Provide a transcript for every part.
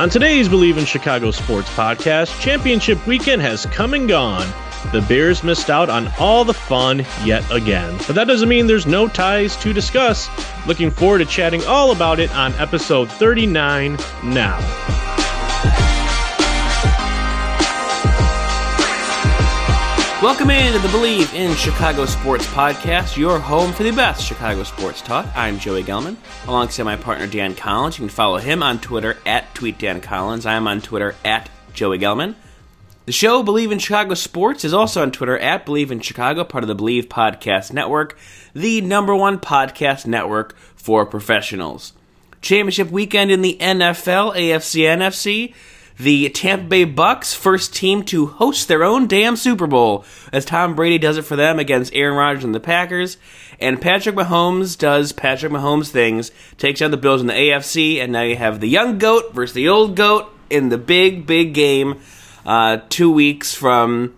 On today's Believe in Chicago Sports podcast, championship weekend has come and gone. The Bears missed out on all the fun yet again. But that doesn't mean there's no ties to discuss. Looking forward to chatting all about it on episode 39 now. Welcome in to the Believe in Chicago Sports podcast, your home for the best Chicago sports talk. I'm Joey Gelman, alongside my partner Dan Collins. You can follow him on Twitter at TweetDanCollins. I'm on Twitter at Joey Gelman. The show Believe in Chicago Sports is also on Twitter at Believe in Chicago, part of the Believe Podcast Network, the number one podcast network for professionals. Championship weekend in the NFL, AFC, NFC the Tampa Bay Bucks, first team to host their own damn Super Bowl, as Tom Brady does it for them against Aaron Rodgers and the Packers. And Patrick Mahomes does Patrick Mahomes things, takes down the Bills in the AFC, and now you have the young goat versus the old goat in the big, big game uh, two weeks from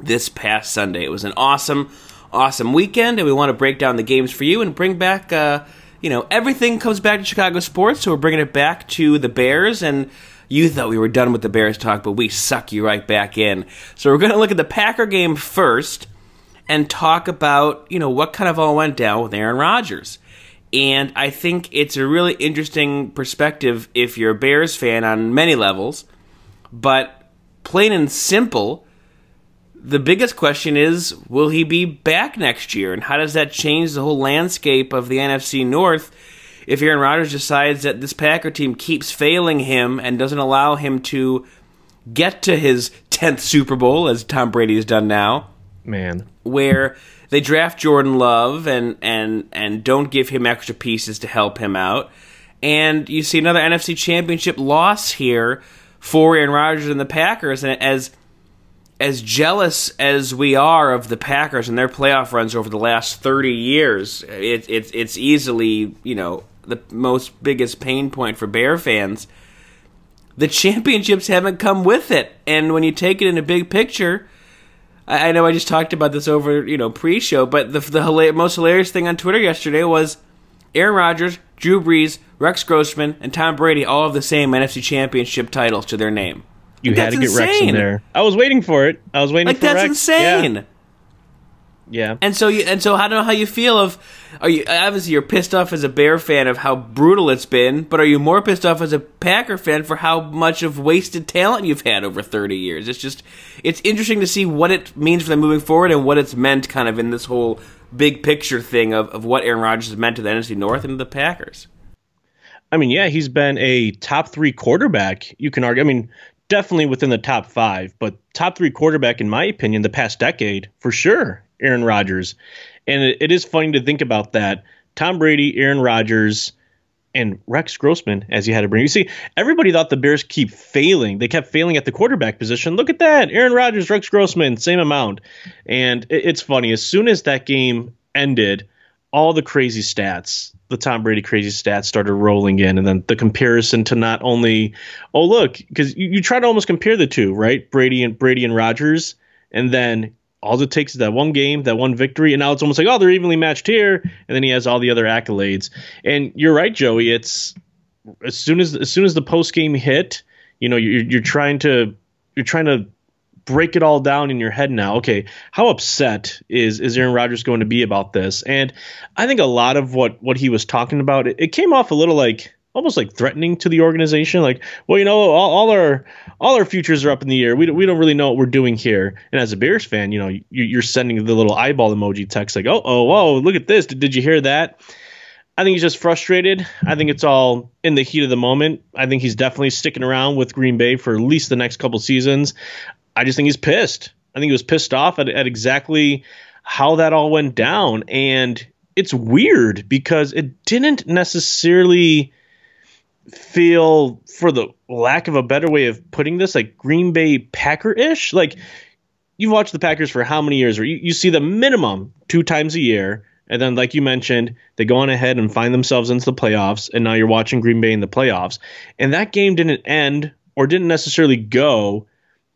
this past Sunday. It was an awesome, awesome weekend, and we want to break down the games for you and bring back. Uh, you know, everything comes back to Chicago sports, so we're bringing it back to the Bears and you thought we were done with the Bears talk, but we suck you right back in. So we're going to look at the Packer game first and talk about, you know, what kind of all went down with Aaron Rodgers. And I think it's a really interesting perspective if you're a Bears fan on many levels. But plain and simple, the biggest question is will he be back next year? And how does that change the whole landscape of the NFC North? If Aaron Rodgers decides that this Packer team keeps failing him and doesn't allow him to get to his 10th Super Bowl, as Tom Brady has done now. Man. Where they draft Jordan Love and, and, and don't give him extra pieces to help him out. And you see another NFC championship loss here for Aaron Rodgers and the Packers. And as as jealous as we are of the Packers and their playoff runs over the last 30 years, it, it, it's easily, you know, the most biggest pain point for Bear fans. The championships haven't come with it, and when you take it in a big picture, I, I know I just talked about this over you know pre-show, but the the most hilarious thing on Twitter yesterday was Aaron Rodgers, Drew Brees, Rex Grossman, and Tom Brady all have the same NFC Championship titles to their name. You had to get insane. Rex in there. I was waiting for it. I was waiting like, for that's Rex. insane. Yeah. Yeah. And so you and so I don't know how you feel of are you obviously you're pissed off as a Bear fan of how brutal it's been, but are you more pissed off as a Packer fan for how much of wasted talent you've had over 30 years? It's just it's interesting to see what it means for them moving forward and what it's meant kind of in this whole big picture thing of, of what Aaron Rodgers has meant to the NFC North and the Packers. I mean, yeah, he's been a top 3 quarterback. You can argue I mean, definitely within the top 5, but top 3 quarterback in my opinion the past decade for sure Aaron Rodgers. And it, it is funny to think about that. Tom Brady, Aaron Rodgers, and Rex Grossman, as you had to bring. You see, everybody thought the Bears keep failing. They kept failing at the quarterback position. Look at that. Aaron Rodgers, Rex Grossman, same amount. And it, it's funny. As soon as that game ended, all the crazy stats, the Tom Brady crazy stats started rolling in. And then the comparison to not only, oh, look, because you, you try to almost compare the two, right? Brady and Brady and Rodgers. And then all it takes is that one game, that one victory, and now it's almost like, oh, they're evenly matched here, and then he has all the other accolades. And you're right, Joey. It's as soon as as soon as the post game hit, you know, you're you're trying to you're trying to break it all down in your head now. Okay, how upset is is Aaron Rodgers going to be about this? And I think a lot of what what he was talking about, it, it came off a little like almost like threatening to the organization like well you know all, all, our all our futures are up in the air. We we don't really know what we're doing here. And as a bears fan you know you, are sending the little eyeball emoji text like oh oh whoa look at this. Did, did you hear that? I think he's just frustrated. I think it's all in the heat of the moment. I think he's definitely sticking around with green bay for at least the next couple seasons. I just think he's pissed. I think he was pissed off at, at exactly how that all went down. And it's weird because it didn't necessarily feel, for the lack of a better way of putting this, like Green Bay Packer ish. Like you've watched the Packers for how many years? Or you, you see the minimum two times a year. And then, like you mentioned, they go on ahead and find themselves into the playoffs. And now you're watching Green Bay in the playoffs. And that game didn't end or didn't necessarily go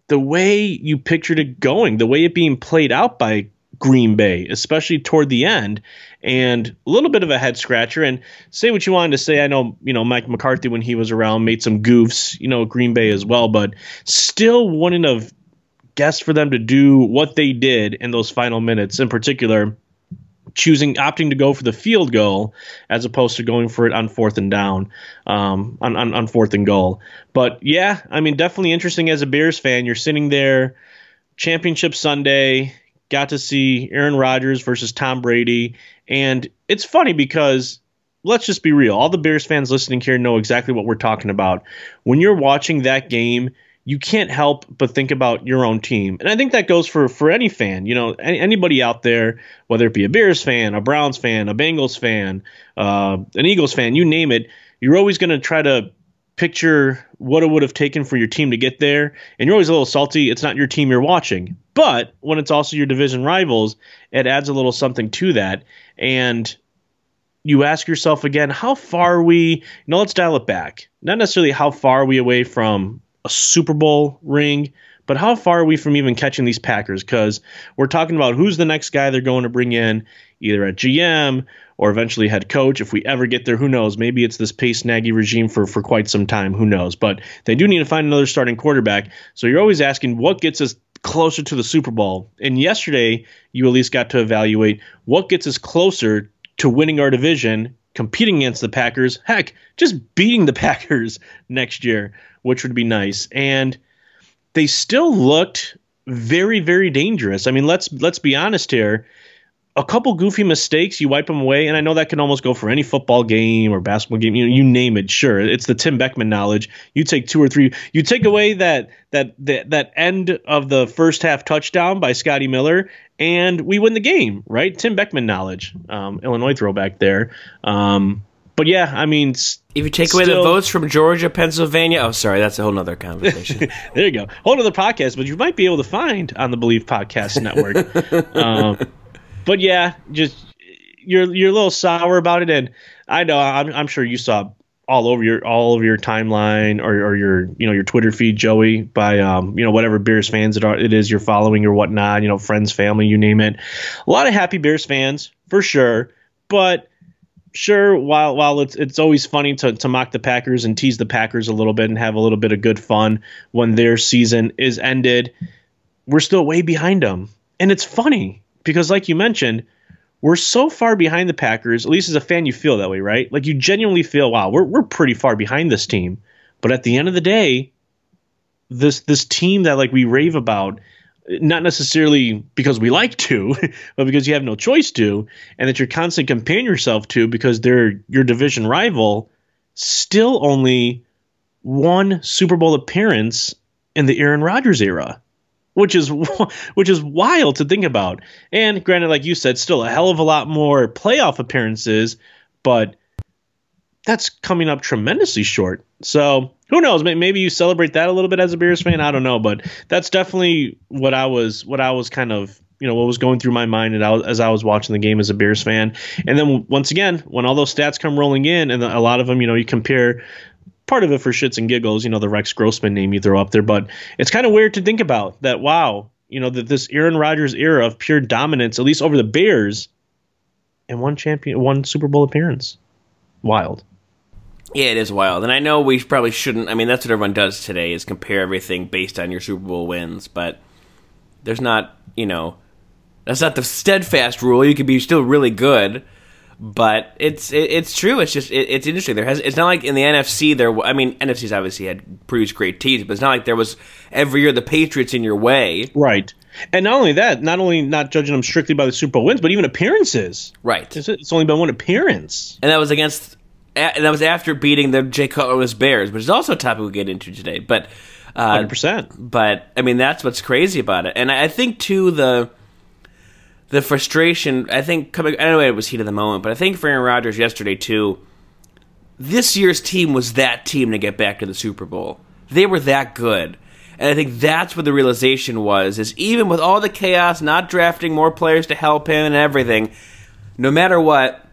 the way you pictured it going, the way it being played out by Green Bay, especially toward the end, and a little bit of a head scratcher. And say what you wanted to say. I know, you know, Mike McCarthy when he was around made some goofs, you know, Green Bay as well, but still wouldn't have guessed for them to do what they did in those final minutes, in particular choosing opting to go for the field goal as opposed to going for it on fourth and down um, on, on, on fourth and goal but yeah i mean definitely interesting as a bears fan you're sitting there championship sunday got to see aaron rodgers versus tom brady and it's funny because let's just be real all the bears fans listening here know exactly what we're talking about when you're watching that game you can't help but think about your own team. And I think that goes for for any fan. You know, any, anybody out there, whether it be a Bears fan, a Browns fan, a Bengals fan, uh, an Eagles fan, you name it, you're always going to try to picture what it would have taken for your team to get there. And you're always a little salty. It's not your team you're watching. But when it's also your division rivals, it adds a little something to that. And you ask yourself again, how far are we, know, let's dial it back. Not necessarily how far are we away from a Super Bowl ring, but how far are we from even catching these Packers? Because we're talking about who's the next guy they're going to bring in, either at GM or eventually head coach. If we ever get there, who knows? Maybe it's this Pace Nagy regime for, for quite some time. Who knows? But they do need to find another starting quarterback. So you're always asking what gets us closer to the Super Bowl. And yesterday, you at least got to evaluate what gets us closer to winning our division, competing against the Packers. Heck, just beating the Packers next year which would be nice. And they still looked very, very dangerous. I mean, let's let's be honest here. A couple goofy mistakes, you wipe them away, and I know that can almost go for any football game or basketball game. You you name it. Sure, it's the Tim Beckman knowledge. You take two or three. You take away that that that that end of the first half touchdown by Scotty Miller, and we win the game. Right? Tim Beckman knowledge. Um, Illinois throwback there. Um, but yeah, I mean, if you take still, away the votes from Georgia, Pennsylvania, oh, sorry, that's a whole other conversation. there you go, whole other podcast, but you might be able to find on the Believe Podcast Network. um, but yeah, just you're you're a little sour about it, and I know I'm, I'm sure you saw all over your all over your timeline or, or your you know your Twitter feed, Joey, by um, you know whatever Bears fans it, are, it is you're following or whatnot, you know friends, family, you name it. A lot of happy Bears fans for sure, but sure, while while it's it's always funny to, to mock the Packers and tease the Packers a little bit and have a little bit of good fun when their season is ended, we're still way behind them. And it's funny because, like you mentioned, we're so far behind the Packers. At least as a fan, you feel that way, right? Like you genuinely feel, wow, we're we're pretty far behind this team. But at the end of the day, this this team that like we rave about not necessarily because we like to, but because you have no choice to, and that you're constantly comparing yourself to because they're your division rival, still only one Super Bowl appearance in the Aaron Rodgers era, which is which is wild to think about. And granted, like you said, still a hell of a lot more playoff appearances, but that's coming up tremendously short. So who knows? Maybe you celebrate that a little bit as a Bears fan. I don't know, but that's definitely what I was what I was kind of you know what was going through my mind as I was watching the game as a Bears fan. And then once again, when all those stats come rolling in, and a lot of them, you know, you compare. Part of it for shits and giggles, you know, the Rex Grossman name you throw up there, but it's kind of weird to think about that. Wow, you know, that this Aaron Rodgers era of pure dominance, at least over the Bears, and one champion, one Super Bowl appearance, wild. Yeah, it is wild, and I know we probably shouldn't. I mean, that's what everyone does today is compare everything based on your Super Bowl wins, but there's not, you know, that's not the steadfast rule. You could be still really good, but it's it, it's true. It's just it, it's interesting. There has it's not like in the NFC there. I mean, NFC's obviously had produced great teams, but it's not like there was every year the Patriots in your way, right? And not only that, not only not judging them strictly by the Super Bowl wins, but even appearances. Right. It's, it's only been one appearance, and that was against and that was after beating the Jay Cutlerless Bears, which is also a topic we'll get into today. But hundred uh, percent. But I mean, that's what's crazy about it, and I think too the the frustration. I think coming. I know it was heat of the moment, but I think for Aaron Rodgers yesterday too. This year's team was that team to get back to the Super Bowl. They were that good. And I think that's what the realization was is even with all the chaos, not drafting more players to help him and everything, no matter what,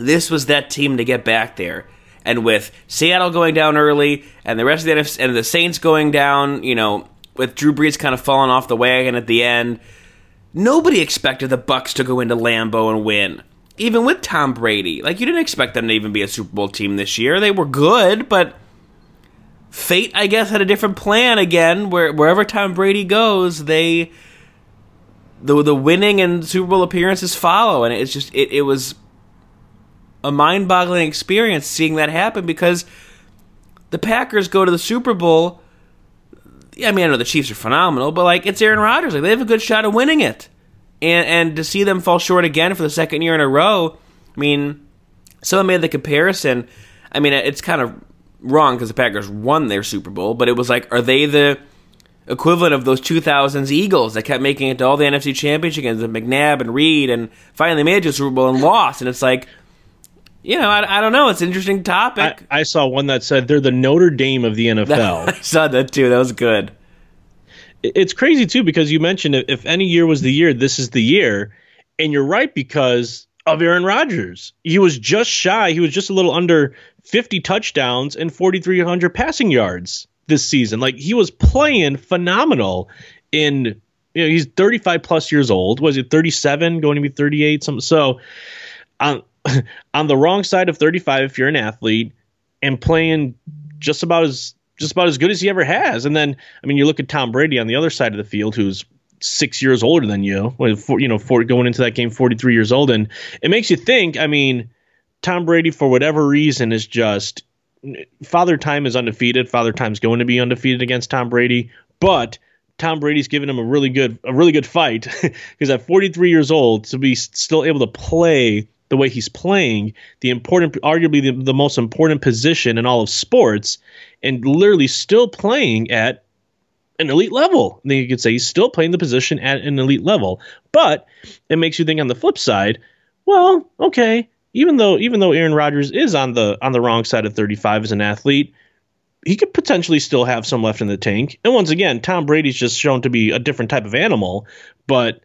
this was that team to get back there. And with Seattle going down early and the rest of the NFC, and the Saints going down, you know, with Drew Brees kind of falling off the wagon at the end, nobody expected the Bucks to go into Lambeau and win. Even with Tom Brady, like you didn't expect them to even be a Super Bowl team this year. They were good, but fate, I guess, had a different plan again. Where wherever Tom Brady goes, they the the winning and Super Bowl appearances follow, and it's just it, it was a mind boggling experience seeing that happen because the Packers go to the Super Bowl. I mean, I know the Chiefs are phenomenal, but like it's Aaron Rodgers, like they have a good shot of winning it, and and to see them fall short again for the second year in a row. I mean, someone made the comparison. I mean, it's kind of wrong because the Packers won their Super Bowl, but it was like, are they the equivalent of those 2000s Eagles that kept making it to all the NFC Championship games with McNabb and Reid and finally made it to the Super Bowl and lost? And it's like, you know, I, I don't know. It's an interesting topic. I, I, saw one that said they're the Notre Dame of the NFL. I saw that too. That was good. It's crazy too because you mentioned if any year was the year, this is the year, and you're right because of Aaron Rodgers. He was just shy. He was just a little under 50 touchdowns and 4,300 passing yards this season. Like he was playing phenomenal in you know, he's 35 plus years old. Was it 37 going to be 38 something? So on on the wrong side of 35 if you're an athlete and playing just about as just about as good as he ever has. And then I mean you look at Tom Brady on the other side of the field who's six years older than you, you know, going into that game 43 years old, and it makes you think. I mean, Tom Brady for whatever reason is just Father Time is undefeated. Father Time's going to be undefeated against Tom Brady, but Tom Brady's given him a really good a really good fight because at 43 years old to be still able to play the way he's playing, the important, arguably the, the most important position in all of sports, and literally still playing at an elite level. then you could say he's still playing the position at an elite level, but it makes you think on the flip side, well, okay, even though even though Aaron Rodgers is on the on the wrong side of 35 as an athlete, he could potentially still have some left in the tank. And once again, Tom Brady's just shown to be a different type of animal, but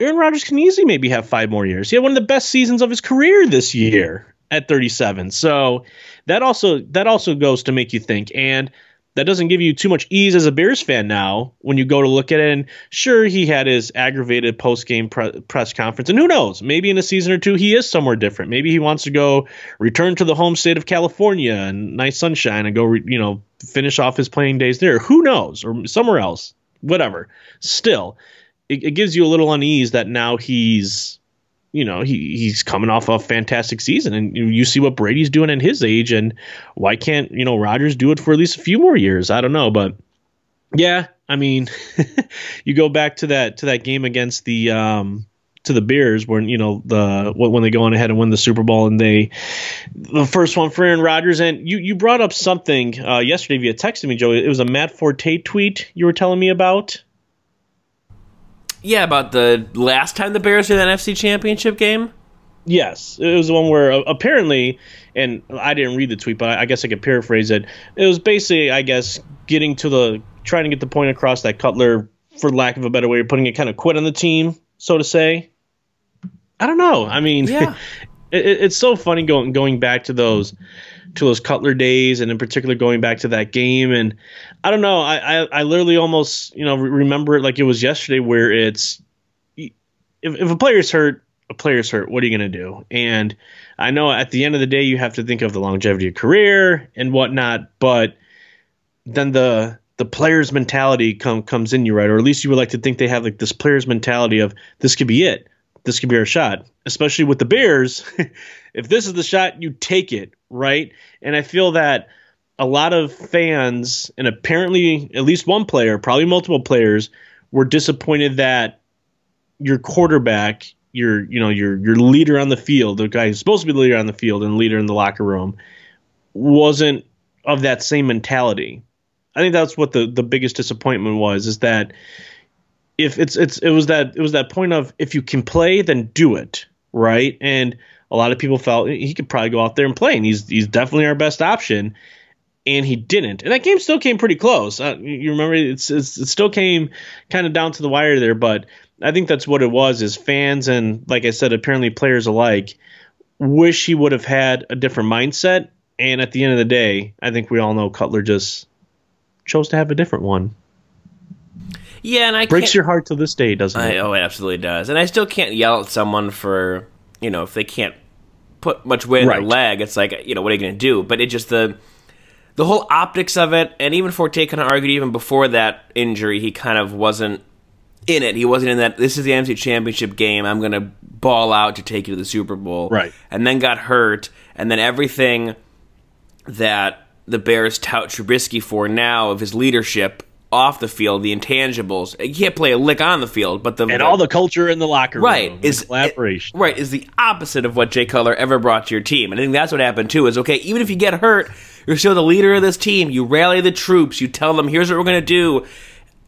Aaron Rodgers can easily maybe have five more years. He had one of the best seasons of his career this year at 37. So that also that also goes to make you think. And that doesn't give you too much ease as a Bears fan now when you go to look at it. And sure, he had his aggravated post game pre- press conference, and who knows? Maybe in a season or two he is somewhere different. Maybe he wants to go return to the home state of California and nice sunshine and go, re- you know, finish off his playing days there. Who knows? Or somewhere else, whatever. Still, it, it gives you a little unease that now he's you know he he's coming off a fantastic season, and you see what Brady's doing at his age, and why can't you know Rodgers do it for at least a few more years? I don't know, but yeah, I mean, you go back to that to that game against the um, to the Bears when you know the when they go on ahead and win the Super Bowl and they the first one for Aaron Rodgers. And you you brought up something uh, yesterday via text to me Joe it was a Matt Forte tweet you were telling me about yeah, about the last time the Bears did the NFC Championship game. Yes, it was the one where uh, apparently, and I didn't read the tweet, but I guess I could paraphrase it. It was basically, I guess, getting to the trying to get the point across that Cutler, for lack of a better way of putting it, kind of quit on the team, so to say. I don't know. I mean, yeah. it, it's so funny going going back to those to those Cutler days, and in particular going back to that game. And I don't know, I I, I literally almost you know remember it like it was yesterday, where it's if if a player's hurt, a player's hurt. What are you going to do? And I know at the end of the day, you have to think of the longevity of career and whatnot, but then the the player's mentality come comes in you right, or at least you would like to think they have like this player's mentality of this could be it, this could be our shot. Especially with the Bears, if this is the shot, you take it right? And I feel that a lot of fans, and apparently at least one player, probably multiple players, were disappointed that your quarterback, your you know your your leader on the field, the guy who's supposed to be the leader on the field and leader in the locker room, wasn't of that same mentality. I think that's what the the biggest disappointment was is that if it's it's it was that it was that point of if you can play then do it right and a lot of people felt he could probably go out there and play, and he's he's definitely our best option. And he didn't, and that game still came pretty close. Uh, you remember, it's, it's, it still came kind of down to the wire there, but I think that's what it was. Is fans and, like I said, apparently players alike wish he would have had a different mindset. And at the end of the day, I think we all know Cutler just chose to have a different one. Yeah, and I breaks your heart to this day, doesn't I, it? oh, it absolutely does. And I still can't yell at someone for you know if they can't put much weight in their leg. It's like you know what are you going to do? But it just the the whole optics of it, and even Forte kind of argued even before that injury, he kind of wasn't in it. He wasn't in that. This is the NFC Championship game. I'm going to ball out to take you to the Super Bowl. Right. And then got hurt, and then everything that the Bears tout Trubisky for now of his leadership off the field, the intangibles. You can't play a lick on the field, but the and all the culture in the locker room, right is collaboration. right is the opposite of what Jay Cutler ever brought to your team. And I think that's what happened too. Is okay, even if you get hurt, you're still the leader of this team. You rally the troops. You tell them, "Here's what we're going to do.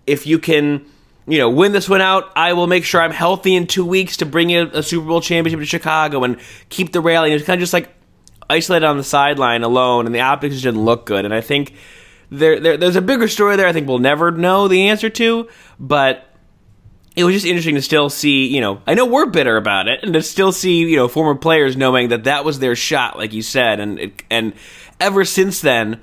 If you can." You know, win this one out. I will make sure I'm healthy in two weeks to bring you a Super Bowl championship to Chicago and keep the rally. And it's kind of just like isolated on the sideline alone, and the optics just didn't look good. And I think there, there there's a bigger story there. I think we'll never know the answer to, but it was just interesting to still see. You know, I know we're bitter about it, and to still see you know former players knowing that that was their shot, like you said, and it, and ever since then,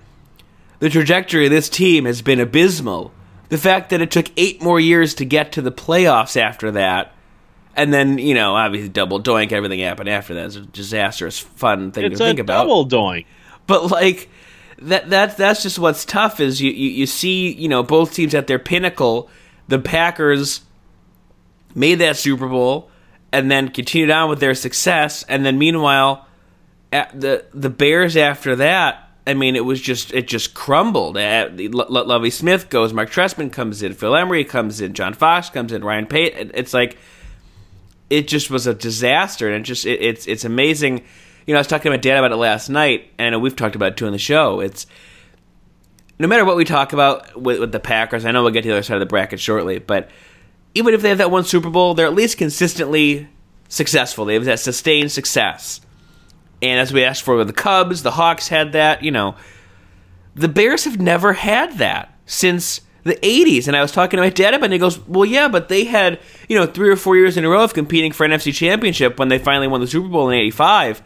the trajectory of this team has been abysmal. The fact that it took eight more years to get to the playoffs after that. And then, you know, obviously double doink, everything happened after that. It's a disastrous, fun thing It's to think about double doink. but like that that that's just what's tough is you, you you see you know both teams at their pinnacle the packers made that super bowl and then continued on with their success and then meanwhile the the bears after that I mean, it was just it just crumbled. Eh, Lo- Lovie Smith goes, Mark Trestman comes in, Phil Emery comes in, John Fox comes in, Ryan Pace. It's like it just was a disaster, and it just it, it's it's amazing. You know, I was talking to my dad about it last night, and I know we've talked about it too on the show. It's no matter what we talk about with, with the Packers. I know we'll get to the other side of the bracket shortly, but even if they have that one Super Bowl, they're at least consistently successful. They have that sustained success, and as we asked for with the Cubs, the Hawks had that. You know, the Bears have never had that since the 80s. And I was talking to my dad about it, and he goes, Well, yeah, but they had, you know, three or four years in a row of competing for an NFC championship when they finally won the Super Bowl in 85,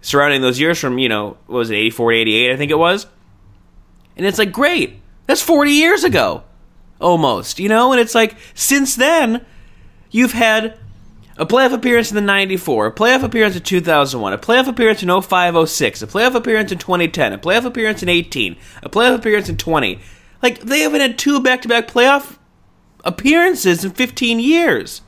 surrounding those years from, you know, what was it, 84 to 88, I think it was. And it's like, great. That's 40 years ago. Almost, you know? And it's like, since then, you've had a playoff appearance in the 94, a playoff appearance in 2001, a playoff appearance in 05 06, a playoff appearance in 2010, a playoff appearance in 18, a playoff appearance in 20. Like, they haven't had two back to back playoff appearances in 15 years.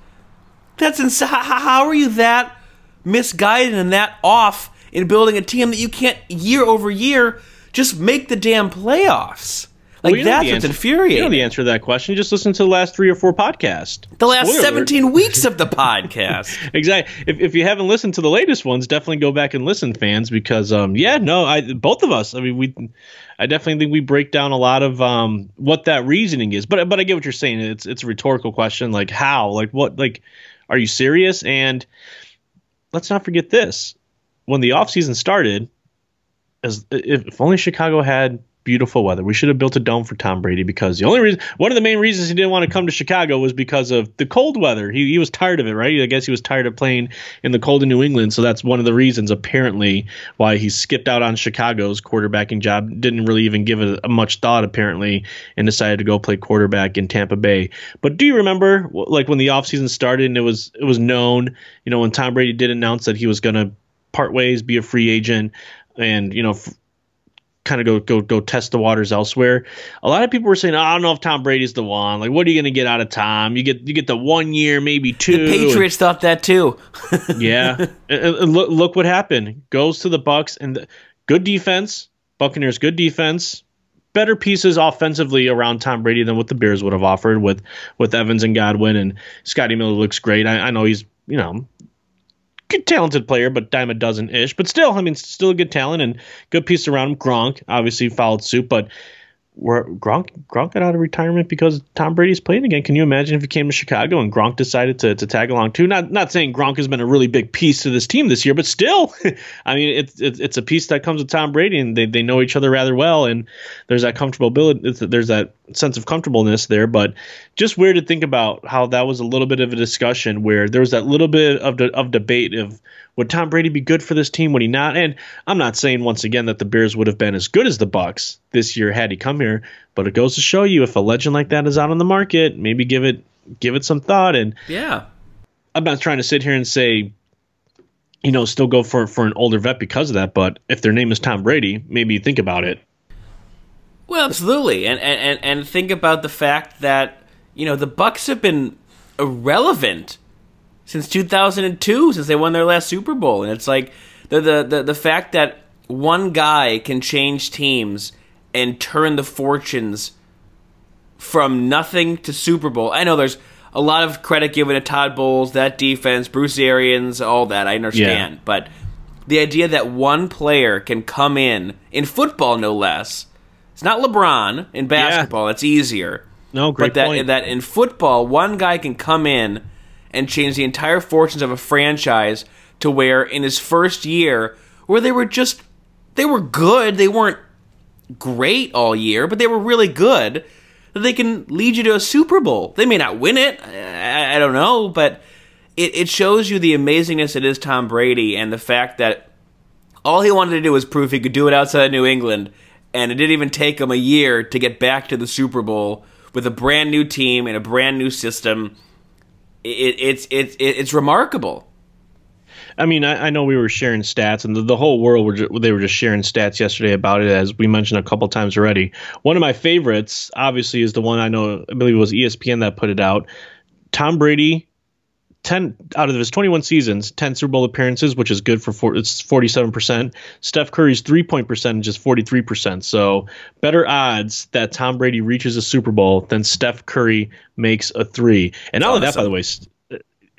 That's insane. How are you that misguided and that off in building a team that you can't year over year just make the damn playoffs? Like, Well, you know that's what's answer- infuriating. You know the answer to that question. Just listen to the last three or four podcasts. the last Spoiler alert. 17 weeks of the podcast. Exactly. If, if you haven't listened to the latest ones, definitely go back and listen, fans, because um, yeah, no, I both of us. I mean, we, I definitely think we break down a lot of um what that reasoning is. But but I get what you're saying. It's it's a rhetorical question. Like how? Like what? Like are you serious? And let's not forget this: when the offseason started, as if, only Chicago had beautiful weather. We should have built a dome for Tom Brady because the only reason, one of the main reasons he didn't want to come to Chicago was because of the cold weather. He, he was tired of it, right? I guess he was tired of playing in the cold in New England. So that's one of the reasons, apparently, why he skipped out on Chicago's quarterbacking job. Didn't really even give it much thought, apparently, and decided to go play quarterback in Tampa Bay. But do you remember, like when the offseason started and it was it was known, you know, when Tom Brady did announce that he was going to part ways, be a free agent, and you know. F- kind of go go go test the waters elsewhere. A lot of people were saying, oh, "I don't know if Tom Brady's the one. Like, what are you going to get out of Tom? You get you get the one year, maybe two. The Patriots thought that too. yeah. and, and look look what happened. Goes to the Bucks and the, good defense. Buccaneers good defense. Better pieces offensively around Tom Brady than what the Bears would have offered with with Evans and Godwin and Scotty Miller looks great. I, I know he's you know good talented player, but dime a dozen ish. But still, I mean, still a good talent and good piece around him. Gronk obviously followed suit, but where Gronk Gronk got out of retirement because Tom Brady's playing again. Can you imagine if he came to Chicago and Gronk decided to, to tag along too? Not not saying Gronk has been a really big piece to this team this year, but still, I mean, it's it's it's a piece that comes with Tom Brady, and they, they know each other rather well, and there's that comfortability. There's that sense of comfortableness there, but just weird to think about how that was a little bit of a discussion where there was that little bit of de- of debate of would Tom Brady be good for this team? Would he not? And I'm not saying once again that the Bears would have been as good as the Bucks this year had he come here, but it goes to show you if a legend like that is out on the market, maybe give it give it some thought. And yeah, I'm not trying to sit here and say you know, still go for for an older vet because of that. But if their name is Tom Brady, maybe think about it. Well, absolutely, and and and think about the fact that you know the Bucks have been irrelevant since 2002, since they won their last Super Bowl, and it's like the the the, the fact that one guy can change teams and turn the fortunes from nothing to Super Bowl. I know there's a lot of credit given to Todd Bowles, that defense, Bruce Arians, all that. I understand, yeah. but the idea that one player can come in in football, no less. It's not LeBron in basketball. Yeah. It's easier. No, great but that, point. That in football, one guy can come in and change the entire fortunes of a franchise to where in his first year, where they were just they were good. They weren't great all year, but they were really good that they can lead you to a Super Bowl. They may not win it, I, I don't know, but it, it shows you the amazingness it is Tom Brady and the fact that all he wanted to do was prove he could do it outside of New England, and it didn't even take him a year to get back to the Super Bowl with a brand new team and a brand new system. It, it's it's it's remarkable. I mean, I, I, know we were sharing stats, and the, the whole world were just, they were just sharing stats yesterday about it, as we mentioned a couple times already. One of my favorites, obviously, is the one I know. I believe it was ESPN that put it out. Tom Brady, ten out of his 21 seasons, 10 Super Bowl appearances, which is good for four, it's 47 percent. Steph Curry's three point percentage is 43 percent. So better odds that Tom Brady reaches a Super Bowl than Steph Curry makes a three. And all of oh, that, by the way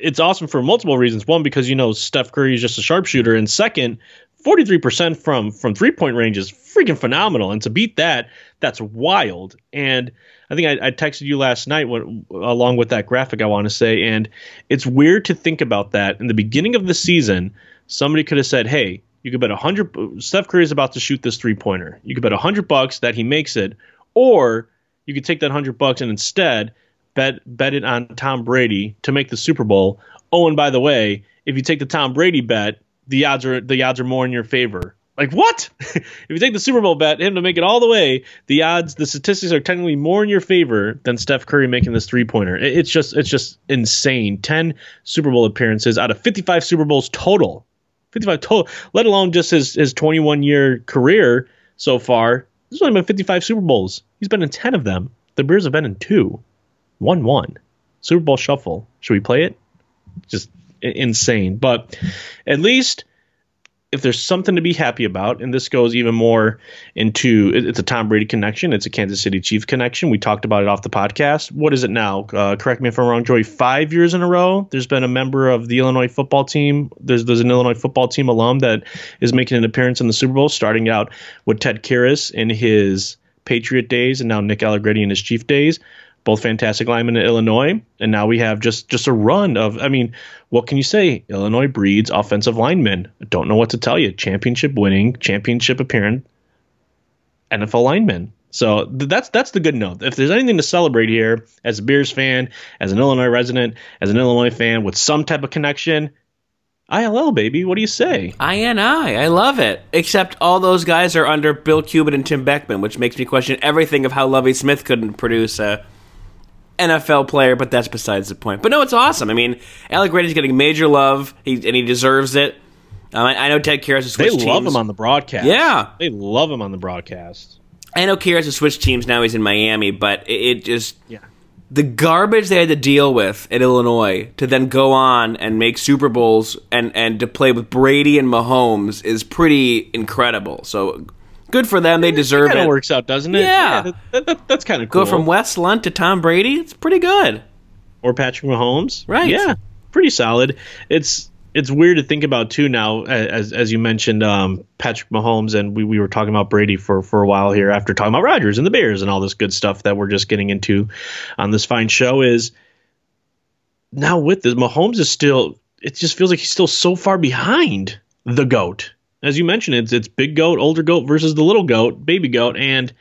it's awesome for multiple reasons. One, because you know Steph Curry is just a sharpshooter, and second, 43% from from three point range is freaking phenomenal. And to beat that, that's wild. And I think I, I texted you last night when, along with that graphic. I want to say, and it's weird to think about that. In the beginning of the season, somebody could have said, "Hey, you could bet a hundred. Steph Curry is about to shoot this three pointer. You could bet a hundred bucks that he makes it, or you could take that hundred bucks and instead." Bet bet it on Tom Brady to make the Super Bowl. Oh, and by the way, if you take the Tom Brady bet, the odds are the odds are more in your favor. Like what? if you take the Super Bowl bet, him to make it all the way, the odds, the statistics are technically more in your favor than Steph Curry making this three pointer. It's just it's just insane. Ten Super Bowl appearances out of fifty five Super Bowls total. 55 total, let alone just his his 21 year career so far. There's only been 55 Super Bowls. He's been in 10 of them. The Bears have been in two. 1 1. Super Bowl shuffle. Should we play it? Just insane. But at least if there's something to be happy about, and this goes even more into it's a Tom Brady connection, it's a Kansas City Chiefs connection. We talked about it off the podcast. What is it now? Uh, correct me if I'm wrong, Joey. Five years in a row, there's been a member of the Illinois football team. There's there's an Illinois football team alum that is making an appearance in the Super Bowl, starting out with Ted Karras in his Patriot days, and now Nick Allegretti in his Chief days both fantastic linemen in Illinois, and now we have just just a run of. I mean, what can you say? Illinois breeds offensive linemen. don't know what to tell you. Championship winning, championship appearing NFL linemen. So that's that's the good note. If there's anything to celebrate here, as a Bears fan, as an Illinois resident, as an Illinois fan with some type of connection, ILL baby. What do you say? INI. I love it. Except all those guys are under Bill Cubit and Tim Beckman, which makes me question everything of how Lovie Smith couldn't produce a NFL player, but that's besides the point. But no, it's awesome. I mean, Allegretti's getting major love, he, and he deserves it. Um, I, I, know Ted Karras has switched They love teams. him on the broadcast. Yeah. They love him on the broadcast. I know Karras has switched teams. Now he's in Miami, but it, it just... Yeah. The garbage they had to deal with at Illinois to then go on and make Super Bowls and, and to play with Brady and Mahomes is pretty incredible. So good for them. They deserve it. Kind of works out, doesn't it? Yeah, yeah that, that, that's kind of cool. Go from Wes Lunt to Tom Brady. It's pretty good. Or Patrick Mahomes, right? Yeah, pretty solid. It's it's weird to think about too now, as as you mentioned, um, Patrick Mahomes, and we, we were talking about Brady for for a while here after talking about Rodgers and the Bears and all this good stuff that we're just getting into on this fine show. Is now with this, Mahomes is still. It just feels like he's still so far behind the goat as you mentioned, it's it's big goat, older goat versus the little goat, baby goat, and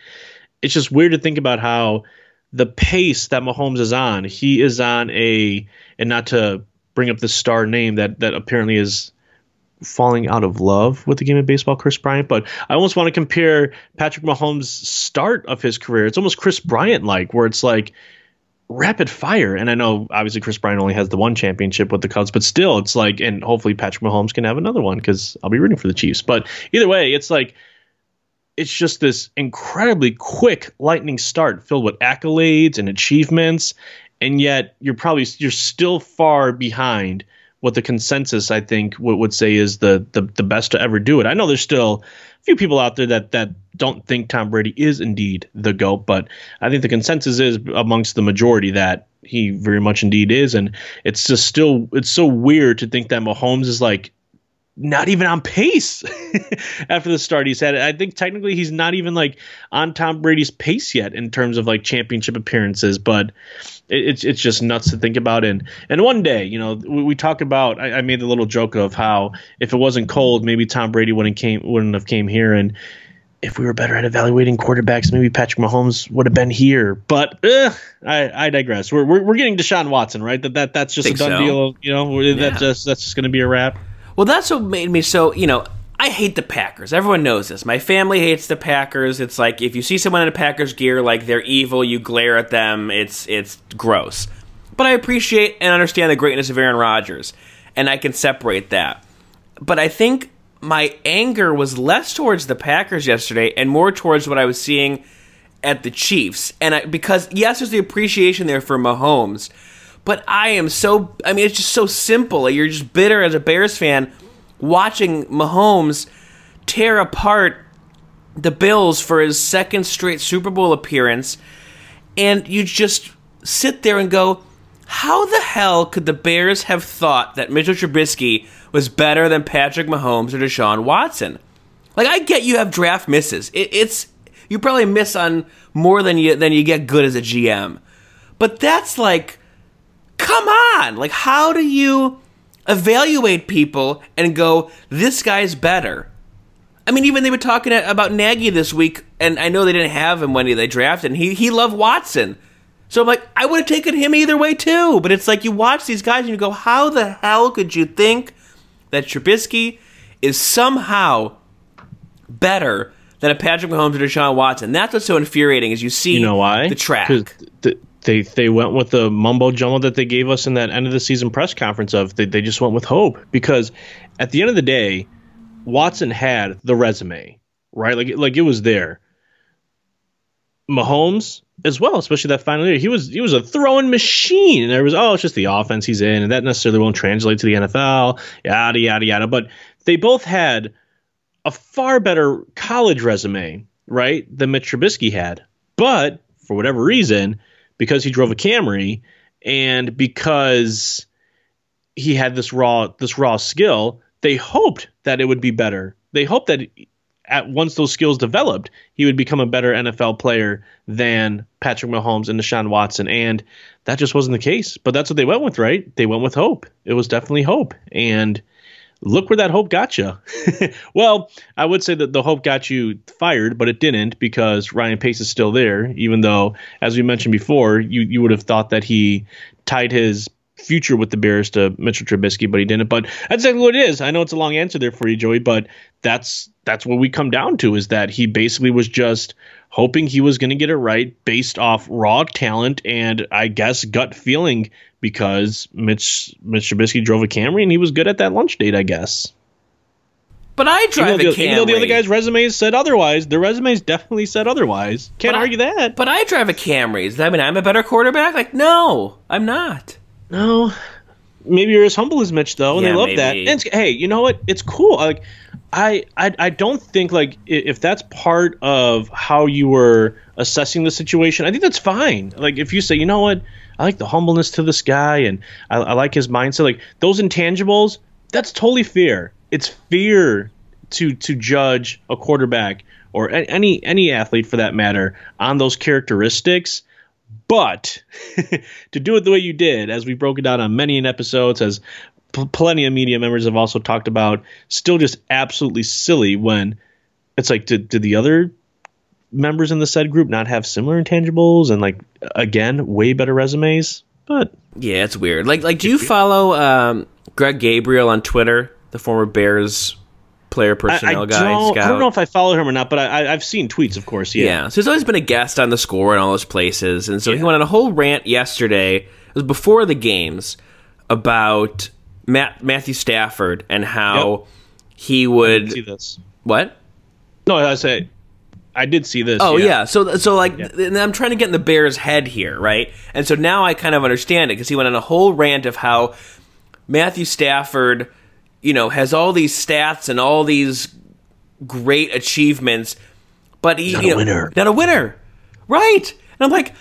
it's just weird to think about how the pace that Mahomes is on, he is on a and not to bring up the star name that that apparently is falling out of love with the game of baseball, Kris Bryant. But I almost want to compare Patrick Mahomes' start of his career. It's almost Kris Bryant like, where it's like rapid fire. And I know obviously Kris Bryant only has the one championship with the Cubs, but still, it's like, and hopefully Patrick Mahomes can have another one because I'll be rooting for the Chiefs. But either way, it's like it's just this incredibly quick lightning start filled with accolades and achievements and yet you're probably you're still far behind what the consensus I think would say is the, the the best to ever do it. I know there's still a few people out there that that don't think Tom Brady is indeed the goat, but I think the consensus is amongst the majority that he very much indeed is, and it's just still it's so weird to think that Mahomes is like not even on pace after the start he's had. I think technically he's not even like on Tom Brady's pace yet in terms of like championship appearances, but it's it's just nuts to think about. And and one day, you know, we, we talk about. I, I, made a little joke of how if it wasn't cold, maybe Tom Brady wouldn't came wouldn't have came here, and if we were better at evaluating quarterbacks, maybe Patrick Mahomes would have been here. But uh, I, I digress. We're, we're, we're getting Deshaun Watson, right? That that that's just a done so. deal. You know, yeah. that just that's just going to be a wrap. Well, that's what made me so. You know, I hate the Packers. Everyone knows this. My family hates the Packers. It's like if you see someone in a Packers gear, like they're evil, you glare at them. It's it's gross. But I appreciate and understand the greatness of Aaron Rodgers, and I can separate that. But I think my anger was less towards the Packers yesterday and more towards what I was seeing at the Chiefs. And I, because yes, there's the appreciation there for Mahomes, but I am so, I mean, it's just so simple. You're just bitter as a Bears fan watching Mahomes tear apart the Bills for his second straight Super Bowl appearance. And you just sit there and go, how the hell could the Bears have thought that Mitchell Trubisky was better than Patrick Mahomes or Deshaun Watson? Like, I get you have draft misses. It, it's you probably miss on more than you than you get good as a GM, but that's like come on! Like, how do you evaluate people and go, this guy's better? I mean, even they were talking about Nagy this week, and I know they didn't have him when they drafted, and he, he loved Watson. So I'm like, I would have taken him either way too. But it's like you watch these guys and you go, how the hell could you think that Trubisky is somehow better than a Patrick Mahomes or Deshaun Watson? That's what's so infuriating is you see you know why? the track. The, they they went with the mumbo jumbo that they gave us in that end of the season press conference of they, they just went with hope. Because at the end of the day Watson had the resume right? Like like it was there. Mahomes as well especially that final year he was he was a throwing machine. And there was oh it's just the offense he's in and that necessarily won't translate to the NFL yada yada yada. But they both had a far better college resume right than Mitch Trubisky had. But for whatever reason because he drove a Camry and because he had this raw this raw skill, they hoped that it would be better. They hoped that at once those skills developed, he would become a better NFL player than Patrick Mahomes and Deshaun Watson. And that just wasn't the case. But that's what they went with, right? They went with hope. It was definitely hope. And look where that hope got you. well, I would say that the hope got you fired, but it didn't because Ryan Pace is still there, even though, as we mentioned before, you, you would have thought that he tied his future with the Bears to Mitchell Trubisky, but he didn't. But that's exactly what it is. I know it's a long answer there for you, Joey, but that's that's what we come down to is that he basically was just hoping he was going to get it right based off raw talent and I guess gut feeling because Mitch Mitch Trubisky drove a Camry and he was good at that lunch date, I guess. But I drive even though, a Camry. Even though the other guy's resumes said otherwise, the resumes definitely said otherwise. Can't but argue I, that. But I drive a Camry. Does that mean I'm a better quarterback? Like, no, I'm not. No. Maybe you're as humble as Mitch though, and yeah, they love maybe. that. And hey, you know what? It's cool. Like, I, I I don't think like if that's part of how you were assessing the situation, I think that's fine. Like if you say, you know what, I like the humbleness to this guy, and I, I like his mindset. Like those intangibles, that's totally fair. It's fair to to judge a quarterback or any any athlete for that matter on those characteristics. But to do it the way you did, as we broke it down on many an episodes, as p- plenty of media members have also talked about, still just absolutely silly when it's like, did, did the other members in the said group not have similar intangibles and like again way better resumes. But yeah, it's weird. Like like, do you follow um, Greg Gabriel on Twitter, the former Bears player personnel I, I guy? Don't, scout? I don't know if I follow him or not, but I, I, have seen tweets, of course. Yeah. yeah. So he's always been a guest on the score and all those places, and so yeah. he went on a whole rant yesterday. It was before the games about Matt, Matthew Stafford and how Yep. he would see this. what? No, I say I did see this. Oh yeah. So so like, Yeah. and I'm trying to get in the Bears' head here, right? And so now I kind of understand it because he went on a whole rant of how Matthew Stafford, you know, has all these stats and all these great achievements, but he Not you a know, winner. not a winner, right? And I'm like,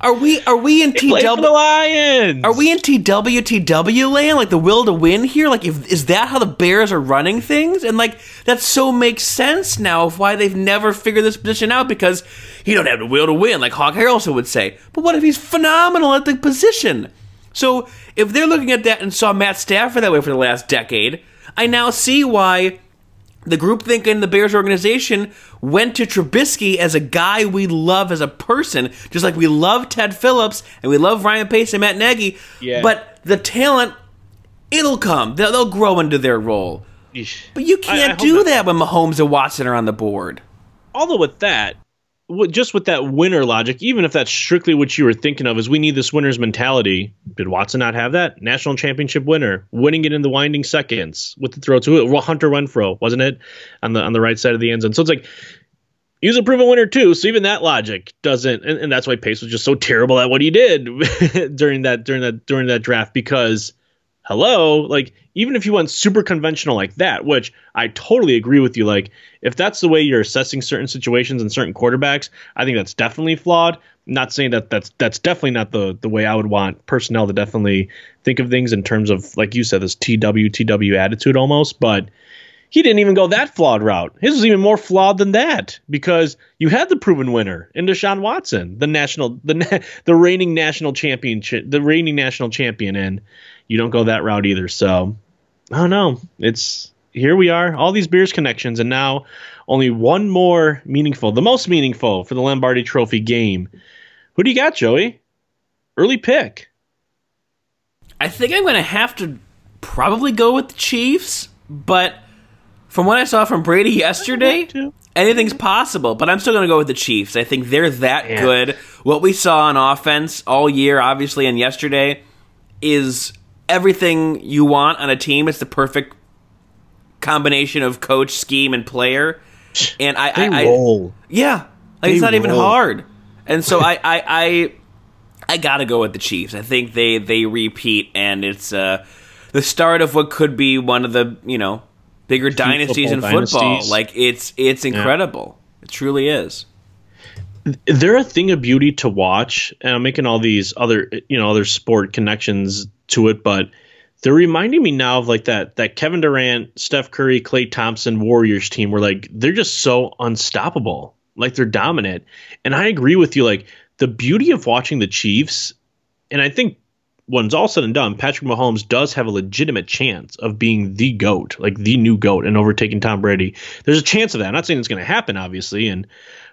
are we are we in Play for the TW? Lions. Are we in TWTW land, like the will to win here? Like, if, is that how the Bears are running things? And like, that so makes sense now of why they've never figured this position out because he don't have the will to win, like Hawk Harrelson would say. But what if he's phenomenal at the position? So if they're looking at that and saw Matt Stafford that way for the last decade, I now see why the group think in the Bears organization went to Trubisky as a guy we love as a person, just like we love Ted Phillips and we love Ryan Pace and Matt Nagy. Yeah. But the talent, it'll come. They'll, they'll grow into their role. But you I- I can't hope do that when Mahomes and Watson are on the board. although with that, just with that winner logic, even if that's strictly what you were thinking of, is we need this winner's mentality. Did Watson not have that? National championship winner, winning it in the winding seconds with the throw to Hunter Renfrow, wasn't it, on the on the right side of the end zone? So it's like he was a proven winner too. So even that logic doesn't, and, and that's why Pace was just so terrible at what he did during that during that during that draft because hello like even if you went super conventional like that which i totally agree with you like if that's the way you're assessing certain situations and certain quarterbacks i think that's definitely flawed. Not saying that that's that's definitely not the the way i would want personnel to definitely think of things in terms of like you said this tw tw attitude almost but he didn't even go that flawed route. His was even more flawed than that because you had the proven winner in Deshaun Watson, the national, the the reigning national championship, the reigning national champion, and you don't go that route either. So I don't know. It's here we are, all these Bears connections, and now only one more meaningful, the most meaningful for the Lombardi Trophy game. Who do you got, Joey? Early pick. I think I'm going to have to probably go with the Chiefs, but from what I saw from Brady yesterday, anything's possible. But I'm still going to go with the Chiefs. I think they're that Yeah. good. What we saw on offense all year, obviously, and yesterday, is everything you want on a team. It's the perfect combination of coach, scheme, and player. And I, They I, I roll. yeah, like They it's not even hard. And so I, I, I, I gotta go with the Chiefs. I think they they repeat, and it's uh, the start of what could be one of the you know bigger dynasties in football football. dynasties. Like it's it's incredible. It truly is. they're a thing of beauty to watch and i'm making all these other you know other sport connections to it but they're reminding me now of like that that kevin durant steph curry klay thompson warriors team where like they're just so unstoppable like they're dominant and i agree with you like the beauty of watching the chiefs and i think when it's all said and done patrick mahomes does have a legitimate chance of being the goat like the new goat and overtaking tom brady there's a chance of that i'm not saying it's going to happen obviously and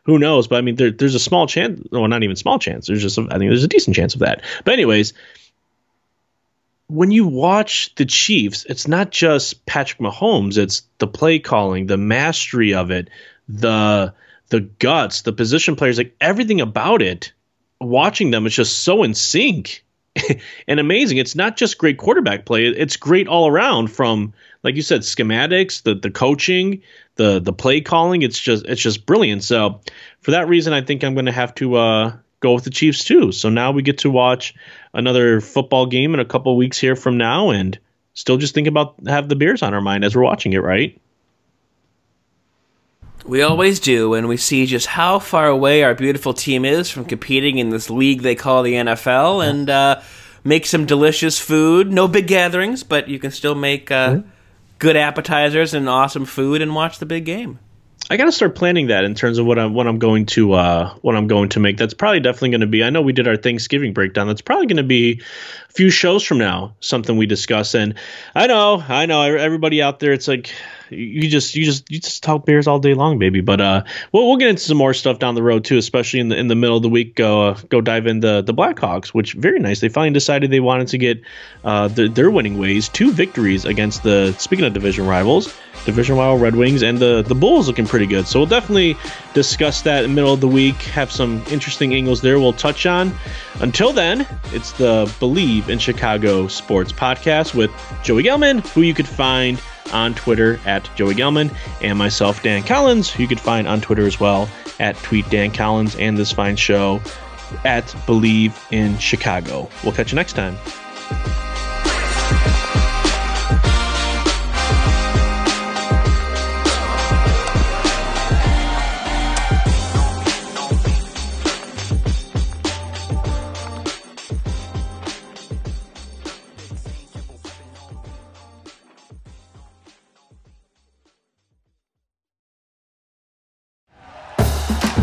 who knows? But I mean, there, there's a small chance. Well, not even small chance. There's just, a, I think there's a decent chance of that. But anyways, when you watch the Chiefs, it's not just Patrick Mahomes. It's the play calling, the mastery of it, the the guts, the position players, like everything about it. Watching them, it's just so in sync and amazing. It's not just great quarterback play; it's great all around. From like you said, schematics, the the coaching, the the play calling. It's just it's just brilliant. So for that reason, I think I'm going to have to uh, go with the Chiefs too. So now we get to watch another football game in a couple weeks here from now, and still just think about have the beers on our mind as we're watching it. Right? We always do, and we see just how far away our beautiful team is from competing in this league they call the NFL, and uh, make some delicious food. No big gatherings, but you can still make uh, good appetizers and awesome food and watch the big game. I got to start planning that in terms of what I'm what I'm going to uh, what I'm going to make. That's probably definitely going to be. I know we did our Thanksgiving breakdown. That's probably going to be a few shows from now. Something we discuss. And I know, I know, everybody out there. It's like you just you just you just talk Bears all day long, baby. But uh, we'll we'll get into some more stuff down the road too, especially in the in the middle of the week. Go uh, go dive into the Blackhawks, which very nice. They finally decided they wanted to get uh, the, their winning ways, two victories against the speaking of division rivals, division rival Red Wings, and the the Bulls looking pretty good. So we'll definitely discuss that in the middle of the week. Have some interesting angles there. We'll touch on. Until then, it's the Bleav in Chicago Sports podcast with Joey Gelman, who you could find on Twitter at Joey Gelman, and myself, Dan Collins, who you could find on Twitter as well at Tweet Dan Collins, and this fine show at Bleav in Chicago. We'll catch you next time.